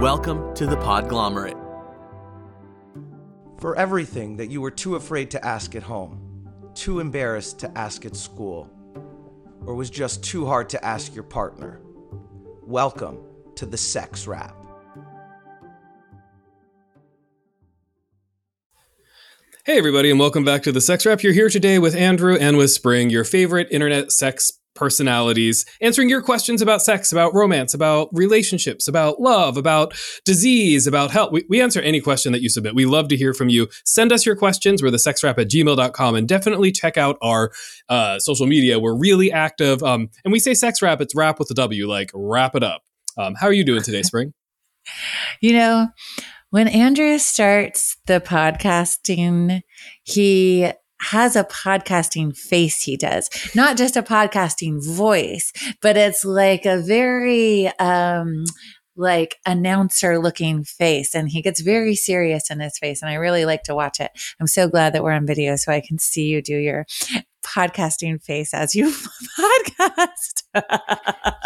Welcome to the Podglomerate. For everything that you were too afraid to ask at home, too embarrassed to ask at school, or was just too hard to ask your partner, welcome to the Sex Wrap. Hey, everybody, and welcome back to the Sex Wrap. You're here today with Andrew and with Spring, your favorite internet sex personalities, answering your questions about sex, about romance, about relationships, about love, about disease, about health. We, we answer any question that you submit. We love to hear from you. Send us your questions. We're the sexwrap at gmail.com and definitely check out our uh, social media. We're really active. Um, and we say sex wrap, it's wrap with a W, like wrap it up. Um, how are you doing today, Spring? you know, when Andrew starts the podcasting, he has a podcasting face he does not just a podcasting voice but it's like a very um like announcer looking face and he gets very serious in his face and I really like to watch it. I'm so glad that we're on video so I can see you do your podcasting face as you podcast.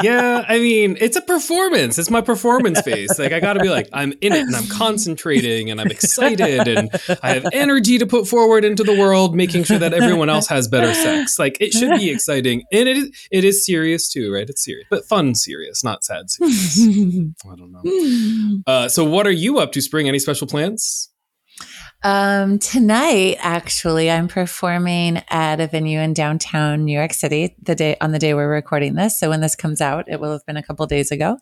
yeah, I mean, it's a performance. It's my performance face. Like I got to be like I'm in it and I'm concentrating and I'm excited and I have energy to put forward into the world making sure that everyone else has better sex. Like it should be exciting. And it is, it is serious too, right? It's serious. But fun serious, not sad serious. I don't know. Uh, so what are you up to spring? Any special plans? Um, tonight, actually, I'm performing at a venue in downtown New York City. The day on the day we're recording this, so when this comes out, it will have been a couple days ago.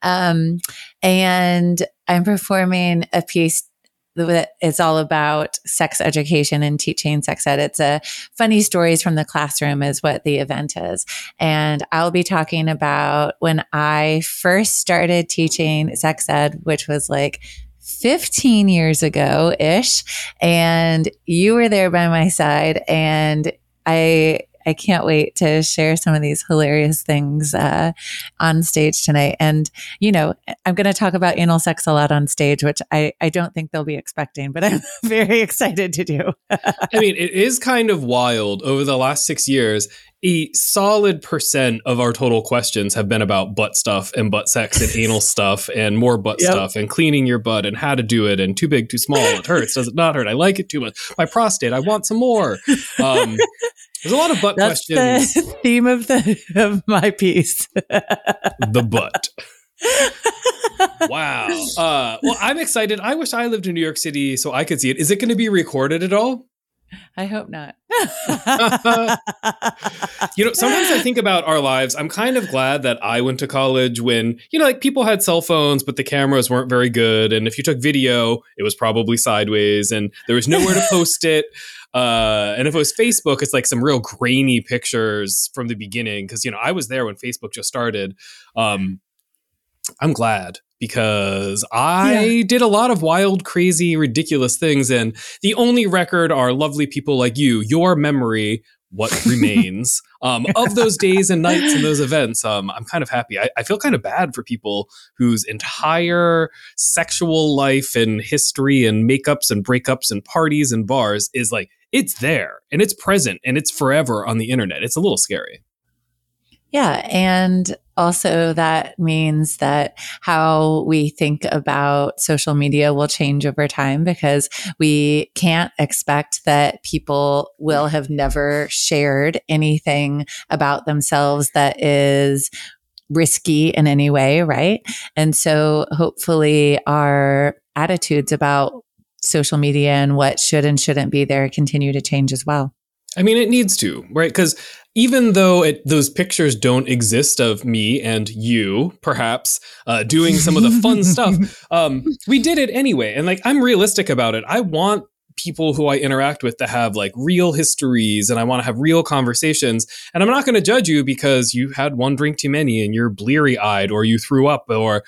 Um, and I'm performing a piece that is all about sex education and teaching sex ed. It's a funny stories from the classroom is what the event is. And I'll be talking about when I first started teaching sex ed, which was like 15 years ago ish. And you were there by my side. And I, I can't wait to share some of these hilarious things uh, on stage tonight. And, you know, I'm going to talk about anal sex a lot on stage, which I, I don't think they'll be expecting, but I'm very excited to do. I mean, it is kind of wild over the last six years a solid percent of our total questions have been about butt stuff and butt sex and anal stuff and more butt yep. stuff and cleaning your butt and how to do it and too big, too small, it hurts, does it not hurt? I like it too much. My prostate, I want some more. Um, there's a lot of butt That's questions. The theme of the of my piece. the butt. wow. Uh, well, I'm excited. I wish I lived in New York City so I could see it. Is it going to be recorded at all? I hope not. you know, sometimes I think about our lives. I'm kind of glad that I went to college when, you know, like people had cell phones, but the cameras weren't very good. And if you took video, it was probably sideways and there was nowhere to post it. Uh, and if it was Facebook, it's like some real grainy pictures from the beginning. Cause, you know, I was there when Facebook just started. Um, I'm glad because I yeah. did a lot of wild, crazy, ridiculous things. And the only record are lovely people like you, your memory, what remains um, of those days and nights and those events. Um, I'm kind of happy. I, I, feel kind of bad for people whose entire sexual life and history and makeups and breakups and parties and bars is like, it's there and it's present and it's forever on the internet. It's a little scary. Yeah. And also that means that how we think about social media will change over time because we can't expect that people will have never shared anything about themselves that is risky in any way, right? And so hopefully our attitudes about social media and what should and shouldn't be there continue to change as well. I mean, it needs to, right? Because even though it, those pictures don't exist of me and you, perhaps, uh, doing some of the fun stuff, um, we did it anyway. And like, I'm realistic about it. I want people who I interact with to have like real histories and I want to have real conversations. And I'm not going to judge you because you had one drink too many and you're bleary eyed or you threw up or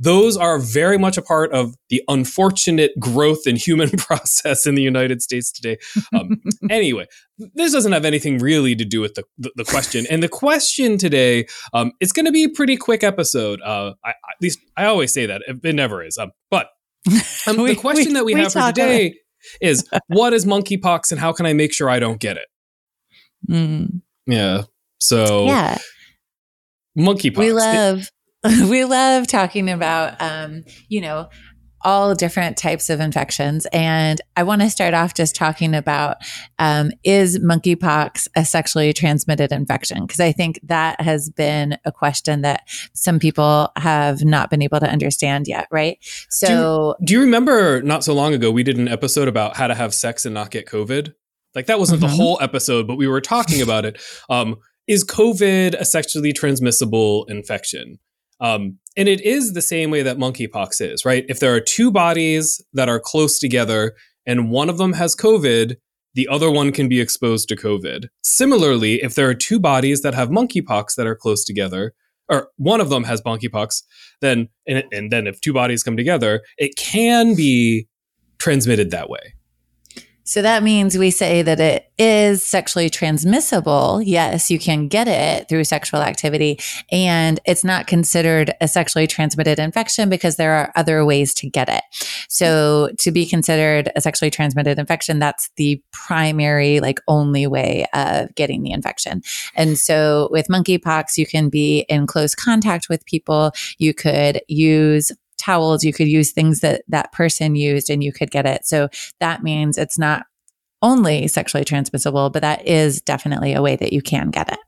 those are very much a part of the unfortunate growth in human process in the United States today. Um, anyway, this doesn't have anything really to do with the, the, the question. And the question today, um, it's going to be a pretty quick episode. Uh, I, at least I always say that. It, never is. Um, but um, we, the question we, that we, we have for today is what is monkeypox and how can I make sure I don't get it? Mm. Yeah. So, yeah. Monkeypox. We love we love talking about, um, you know, all different types of infections. And I want to start off just talking about um, is monkeypox a sexually transmitted infection? Because I think that has been a question that some people have not been able to understand yet, right? So, do you, do you remember not so long ago we did an episode about how to have sex and not get COVID? Like that wasn't mm-hmm. the whole episode, but we were talking about it. Um, is COVID a sexually transmissible infection? Um, and it is the same way that monkeypox is, right? If there are two bodies that are close together and one of them has COVID, the other one can be exposed to COVID. Similarly, if there are two bodies that have monkeypox that are close together, or one of them has monkeypox, then and, and then if two bodies come together, it can be transmitted that way. So that means we say that it is sexually transmissible. Yes, you can get it through sexual activity, and it's not considered a sexually transmitted infection because there are other ways to get it. So to be considered a sexually transmitted infection, that's the primary, like only way of getting the infection. And so with monkeypox, you can be in close contact with people. You could use towels, you could use things that that person used and you could get it. So that means it's not only sexually transmissible, but that is definitely a way that you can get it.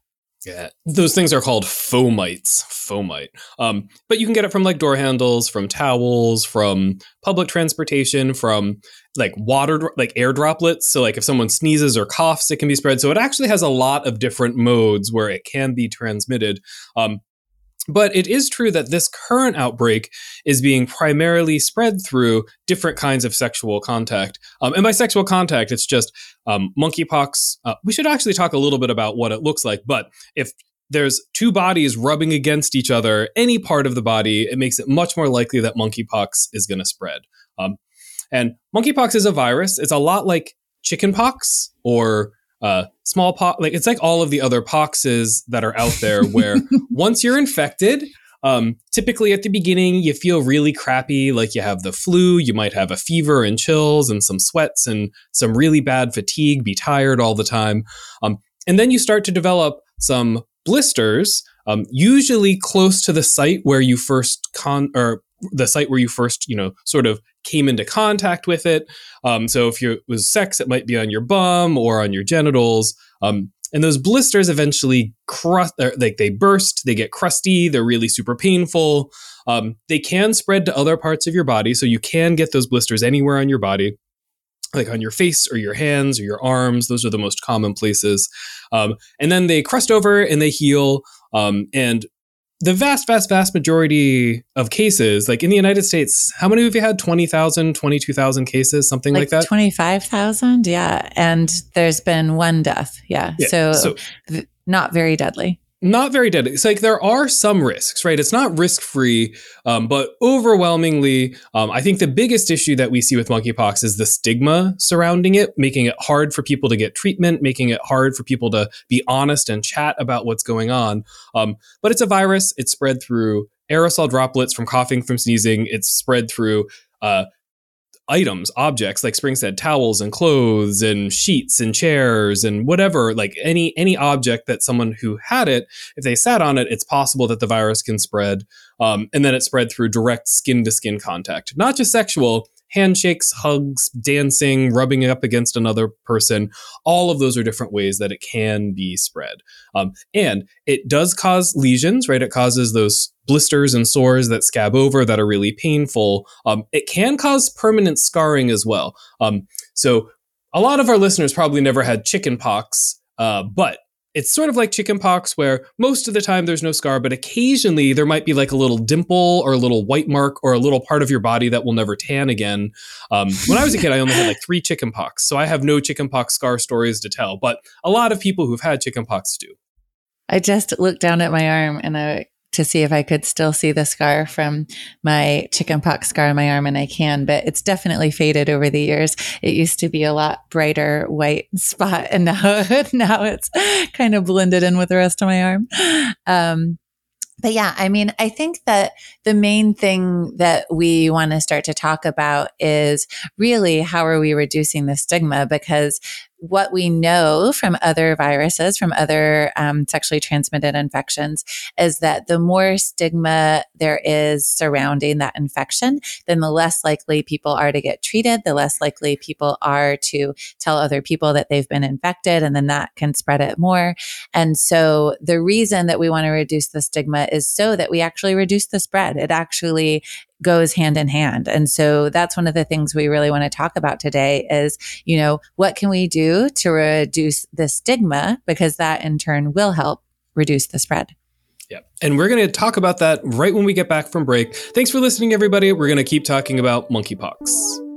Yeah, those things are called fomites. Fomite. Um, but you can get it from like door handles, from towels, from public transportation, from like water, like air droplets. So like if someone sneezes or coughs, it can be spread. So it actually has a lot of different modes where it can be transmitted. Um, but it is true that this current outbreak is being primarily spread through different kinds of sexual contact. Um, and by sexual contact, it's just um, monkeypox. Uh, we should actually talk a little bit about what it looks like. But if there's two bodies rubbing against each other, any part of the body, it makes it much more likely that monkeypox is going to spread. Um, and monkeypox is a virus. It's a lot like chickenpox or uh, smallpox. Like it's like all of the other poxes that are out there, where once you're infected, um, typically at the beginning you feel really crappy, like you have the flu. You might have a fever and chills and some sweats and some really bad fatigue. Be tired all the time, um, and then you start to develop some blisters. Um, usually close to the site where you first con or the site where you first, you know, sort of came into contact with it. Um, so if it was sex, it might be on your bum or on your genitals. Um, and those blisters eventually crust, like they burst, they get crusty, they're really super painful. Um, they can spread to other parts of your body, so you can get those blisters anywhere on your body, like on your face or your hands or your arms. Those are the most common places. Um, and then they crust over and they heal. Um, and the vast, vast, vast majority of cases, like in the United States, how many have you had? 20,000, 22,000 cases, something like, like that? 25,000. Yeah. And there's been one death. Yeah. yeah. So, so th- not very deadly not very deadly. It's like there are some risks, right? It's not risk free, um, but overwhelmingly, um, I think the biggest issue that we see with monkeypox is the stigma surrounding it, making it hard for people to get treatment, making it hard for people to be honest and chat about what's going on. Um, but it's a virus. It's spread through aerosol droplets from coughing, from sneezing. It's spread through uh, items, objects, like Spring said, towels and clothes and sheets and chairs and whatever, like any any object that someone who had it, if they sat on it, it's possible that the virus can spread. Um, and then it spread through direct skin to skin contact, not just sexual, handshakes, hugs, dancing, rubbing up against another person. All of those are different ways that it can be spread. Um, and it does cause lesions, right? It causes those blisters and sores that scab over that are really painful. Um, it can cause permanent scarring as well. Um, so a lot of our listeners probably never had chicken pox, uh, but it's sort of like chickenpox where most of the time there's no scar, but occasionally there might be like a little dimple or a little white mark or a little part of your body that will never tan again. Um, when I was a kid, I only had like three chickenpox, so I have no chickenpox scar stories to tell, but a lot of people who've had chickenpox do. I just looked down at my arm and I to see if I could still see the scar from my chickenpox scar on my arm, and I can, but it's definitely faded over the years. It used to be a lot brighter white spot, and now now it's kind of blended in with the rest of my arm. Um, but yeah, I mean, I think that the main thing that we want to start to talk about is really how are we reducing the stigma? Because what we know from other viruses, from other um, sexually transmitted infections, is that the more stigma there is surrounding that infection, then the less likely people are to get treated, the less likely people are to tell other people that they've been infected, and then that can spread it more. And so the reason that we want to reduce the stigma is so that we actually reduce the spread. It actually goes hand in hand. And so that's one of the things we really want to talk about today is, you know, what can we do to reduce the stigma because that in turn will help reduce the spread. Yeah. And we're going to talk about that right when we get back from break. Thanks for listening, everybody. We're going to keep talking about monkeypox.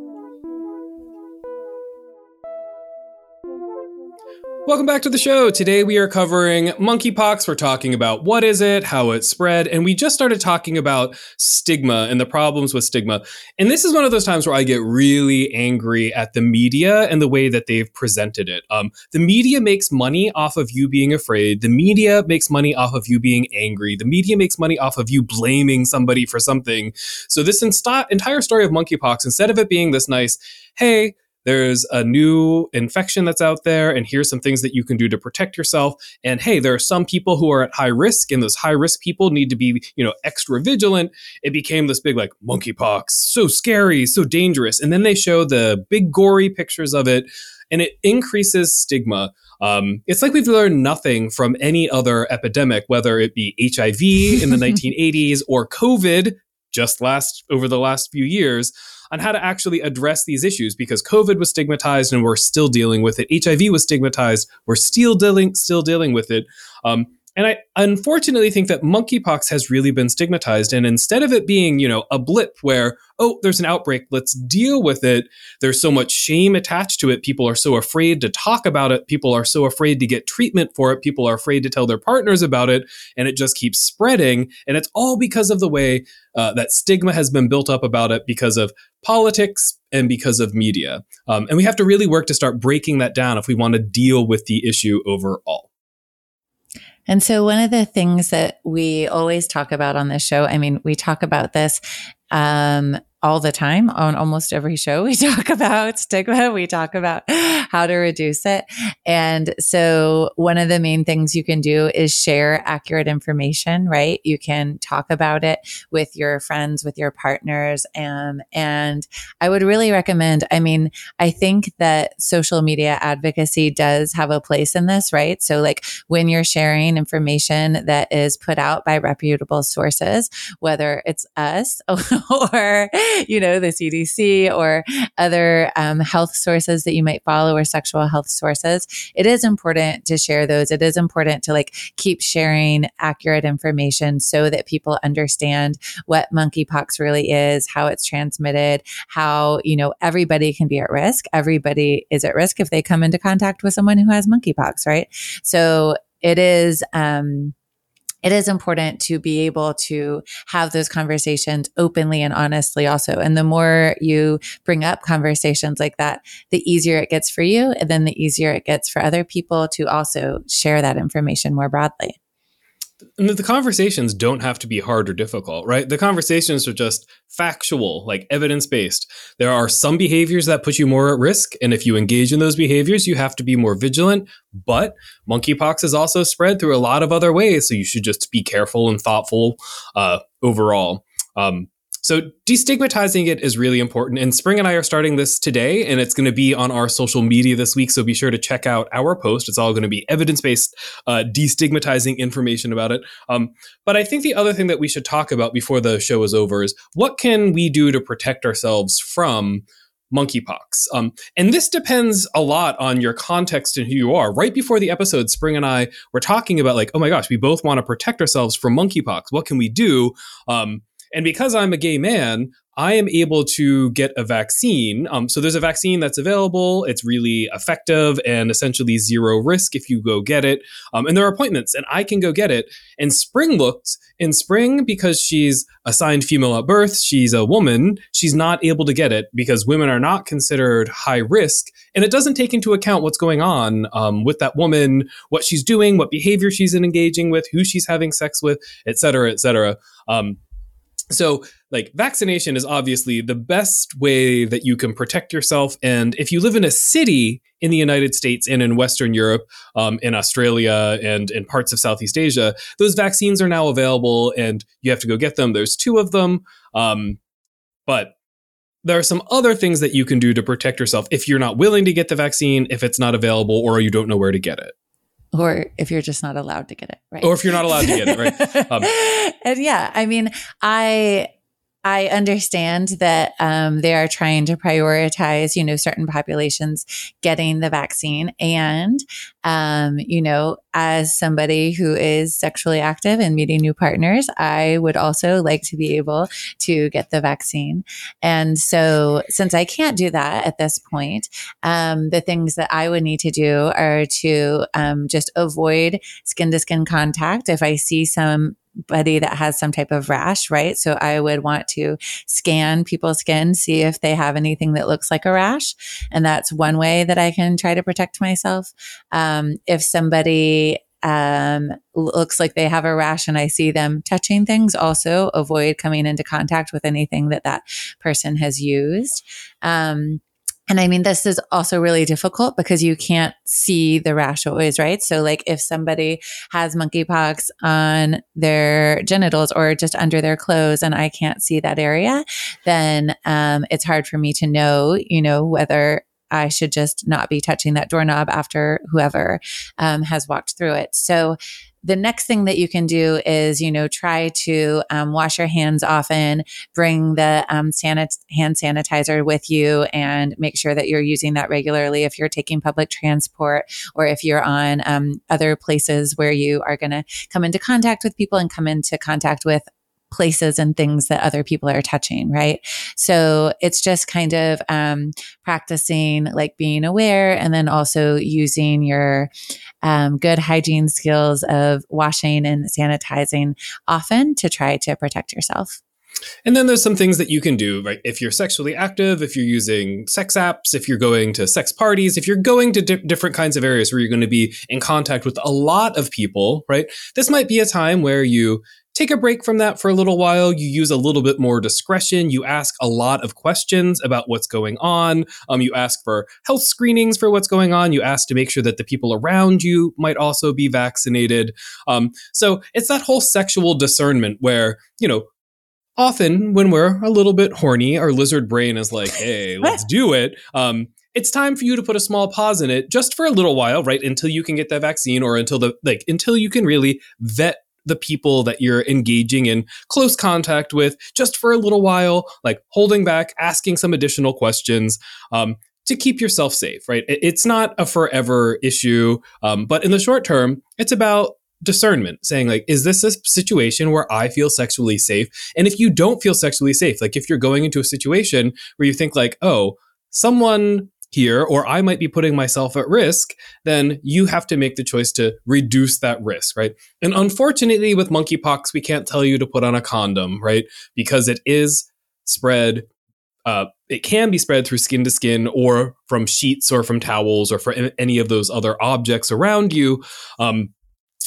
Welcome back to the show. Today we are covering monkeypox. We're talking about what is it, how it spread, and we just started talking about stigma and the problems with stigma. And this is one of those times where I get really angry at the media and the way that they've presented it. Um, the media makes money off of you being afraid. The media makes money off of you being angry. The media makes money off of you blaming somebody for something. So this insta- entire story of monkeypox, instead of it being this nice, hey, there's a new infection that's out there, and here's some things that you can do to protect yourself. And hey, there are some people who are at high risk, and those high risk people need to be, you know, extra vigilant. It became this big, like, monkeypox, so scary, so dangerous. And then they show the big, gory pictures of it, and it increases stigma. Um, it's like we've learned nothing from any other epidemic, whether it be HIV in the 1980s or COVID just last over the last few years on how to actually address these issues because COVID was stigmatized and we're still dealing with it. HIV was stigmatized, we're still dealing still dealing with it. Um, and I unfortunately think that monkeypox has really been stigmatized. And instead of it being, you know, a blip where, oh, there's an outbreak, let's deal with it, there's so much shame attached to it. People are so afraid to talk about it. People are so afraid to get treatment for it. People are afraid to tell their partners about it. And it just keeps spreading. And it's all because of the way uh, that stigma has been built up about it because of politics and because of media. Um, and we have to really work to start breaking that down if we want to deal with the issue overall. And so, one of the things that we always talk about on this show, I mean, we talk about this um, all the time on almost every show. We talk about stigma, we talk about how to reduce it. And so, one of the main things you can do is share accurate information, right? You can talk about it with your friends, with your partners. And, and I would really recommend, I mean, I think that social media advocacy does have a place in this, right? So, like when you're sharing information that is put out by reputable sources, whether it's us or you know, the CDC or other um, health sources that you might follow or sexual health sources, it is important to share those. It is important to like keep sharing accurate information so that people understand what monkeypox really is, how it's transmitted, how, you know, everybody can be at risk. Everybody is at risk if they come into contact with someone who has monkeypox, right? So it is, um, it is important to be able to have those conversations openly and honestly also. And the more you bring up conversations like that, the easier it gets for you. And then the easier it gets for other people to also share that information more broadly the conversations don't have to be hard or difficult, right? The conversations are just factual, like evidence based. There are some behaviors that put you more at risk. And if you engage in those behaviors, you have to be more vigilant. But monkeypox is also spread through a lot of other ways. So you should just be careful and thoughtful uh, overall. Um, so destigmatizing it is really important. And Spring and I are starting this today, and it's going to be on our social media this week. So be sure to check out our post. It's all going to be evidence based, uh, destigmatizing information about it. Um, but I think the other thing that we should talk about before the show is over is what can we do to protect ourselves from monkeypox. Um, and this depends a lot on your context and who you are. Right before the episode, Spring and I were talking about like, oh my gosh, we both want to protect ourselves from monkeypox. What can we do? Um, And because I'm a gay man, I am able to get a vaccine. Um, so there's a vaccine that's available. It's really effective and essentially zero risk if you go get it. Um, and there are appointments, and I can go get it. And Spring looked in Spring because she's assigned female at birth. She's a woman. She's not able to get it because women are not considered high risk, and it doesn't take into account what's going on um, with that woman, what she's doing, what behavior she's engaging with, who she's having sex with, et cetera, et cetera. Um, so like vaccination is obviously the best way that you can protect yourself. And if you live in a city in the united states and in western europe um, in australia and in parts of southeast asia those vaccines are now available and you have to go get them. There's two of them. Um, but there are some other things that you can do to protect yourself if you're not willing to get the vaccine if it's not available or you don't know where to get it or if you're just not allowed to get it, right? Or if you're not allowed to get it, right? Um, and yeah, I mean, I I understand that um, they are trying to prioritize, you know, certain populations getting the vaccine. And, um, you know, as somebody who is sexually active and meeting new partners, I would also like to be able to get the vaccine. And so, since I can't do that at this point, um, the things that I would need to do are to um, just avoid skin to skin contact. If I see some Buddy that has some type of rash, right? So I would want to scan people's skin, see if they have anything that looks like a rash. And that's one way that I can try to protect myself. Um, if somebody um, looks like they have a rash and I see them touching things, also avoid coming into contact with anything that that person has used. Um, and I mean, this is also really difficult because you can't see the rash always, right? So, like, if somebody has monkeypox on their genitals or just under their clothes and I can't see that area, then um, it's hard for me to know, you know, whether I should just not be touching that doorknob after whoever um, has walked through it. So, the next thing that you can do is, you know, try to um, wash your hands often, bring the um, sanit- hand sanitizer with you, and make sure that you're using that regularly if you're taking public transport or if you're on um, other places where you are going to come into contact with people and come into contact with places and things that other people are touching, right? So it's just kind of um, practicing like being aware and then also using your um, good hygiene skills of washing and sanitizing often to try to protect yourself. And then there's some things that you can do, right? If you're sexually active, if you're using sex apps, if you're going to sex parties, if you're going to di- different kinds of areas where you're going to be in contact with a lot of people, right? This might be a time where you take a break from that for a little while. You use a little bit more discretion. You ask a lot of questions about what's going on. Um, you ask for health screenings for what's going on. You ask to make sure that the people around you might also be vaccinated. Um, so it's that whole sexual discernment where, you know, often when we're a little bit horny, our lizard brain is like, hey, let's do it. Um, it's time for you to put a small pause in it just for a little while, right? Until you can get that vaccine or until the like until you can really vet the people that you're engaging in close contact with just for a little while, like holding back, asking some additional questions. Um, to keep yourself safe, right? It's not a forever issue, um, but in the short term, it's about discernment saying like is this a situation where i feel sexually safe and if you don't feel sexually safe like if you're going into a situation where you think like oh someone here, or I might be putting myself at risk, then you have to make the choice to reduce that risk, right? And unfortunately, with monkeypox, we can't tell you to put on a condom, right? Because it is spread. Uh, it can be spread through skin to skin or from sheets or from towels or from any of those other objects around you. Um,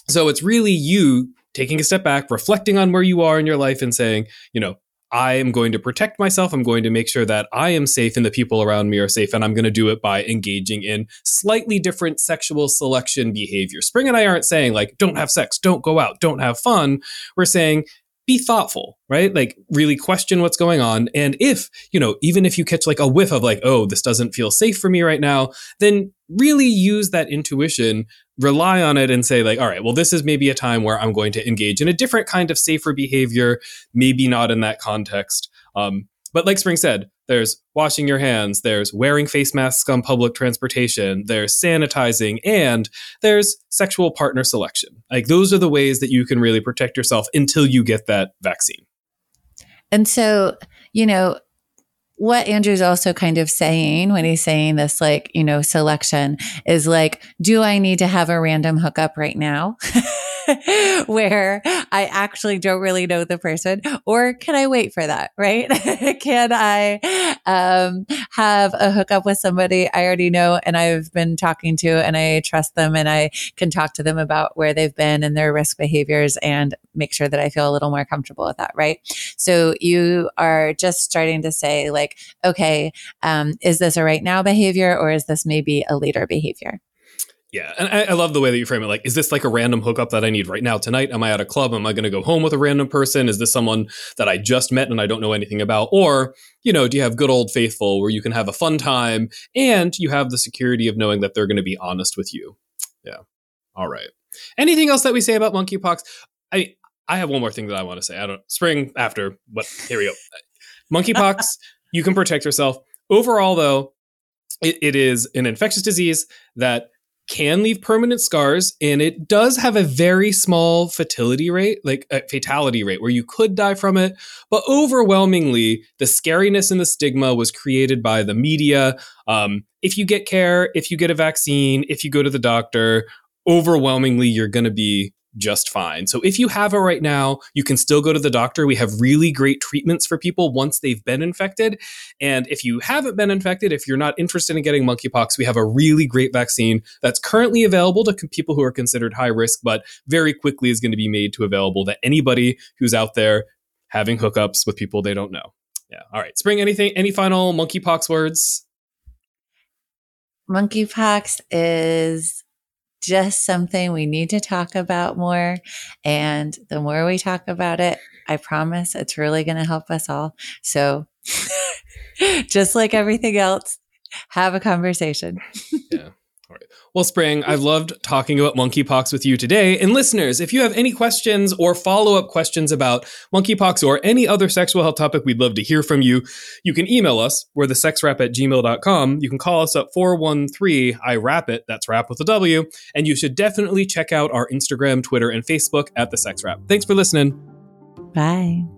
so it's really you taking a step back, reflecting on where you are in your life and saying, you know, I am going to protect myself. I'm going to make sure that I am safe and the people around me are safe. And I'm going to do it by engaging in slightly different sexual selection behavior. Spring and I aren't saying, like, don't have sex, don't go out, don't have fun. We're saying, be thoughtful, right? Like really question what's going on. And if, you know, even if you catch like a whiff of like, oh, this doesn't feel safe for me right now, then really use that intuition, rely on it and say like, all right, well, this is maybe a time where I'm going to engage in a different kind of safer behavior, maybe not in that context. Um, but like Spring said, there's washing your hands, there's wearing face masks on public transportation, there's sanitizing, and there's sexual partner selection. Like those are the ways that you can really protect yourself until you get that vaccine. And so, you know, what Andrew's also kind of saying when he's saying this, like, you know, selection is like, do I need to have a random hookup right now? where I actually don't really know the person, or can I wait for that? Right? can I um, have a hookup with somebody I already know and I've been talking to, and I trust them, and I can talk to them about where they've been and their risk behaviors, and make sure that I feel a little more comfortable with that. Right? So you are just starting to say, like, okay, um, is this a right now behavior, or is this maybe a later behavior? Yeah, and I, I, love the way that you frame it. Like, is this like a random hookup that I need right now tonight? Am I at a club? Am I going to go home with a random person? Is this someone that I just met and I don't know anything about? Or, you know, do you have good old faithful where you can have a fun time and you have the security of knowing that they're going to be honest with you? Yeah. All right. Anything else that we say about monkeypox? I I have one more thing that I want to say. I don't spring after, but here we go. monkeypox. you can protect yourself. Overall, though, it, it is an infectious disease that can leave permanent scars and it does have a very small fatality rate like a fatality rate where you could die from it. But overwhelmingly the scariness and the stigma was created by the media. Um, if you get care if you get a vaccine if you go to the doctor overwhelmingly you're going to be just fine. So if you have it right now, you can still go to the doctor. We have really great treatments for people once they've been infected. And if you haven't been infected, if you're not interested in getting monkeypox, we have a really great vaccine that's currently available to people who are considered high risk, but very quickly is going to be made to available to anybody who's out there having hookups with people they don't know. Yeah. All right. Spring, anything, any final monkeypox words? Monkeypox is just something we need to talk about more. And the more we talk about it, I promise it's really going to help us all. So, just like everything else, have a conversation. yeah. Well, Spring, I've loved talking about monkeypox with you today. And listeners, if you have any questions or follow up questions about monkeypox or any other sexual health topic, we'd love to hear from you. You can email us. We're the at gmail.com. You can call us at 413 I Wrap It. That's wrap with a W. And you should definitely check out our Instagram, Twitter, and Facebook at the Sex Wrap. Thanks for listening. Bye.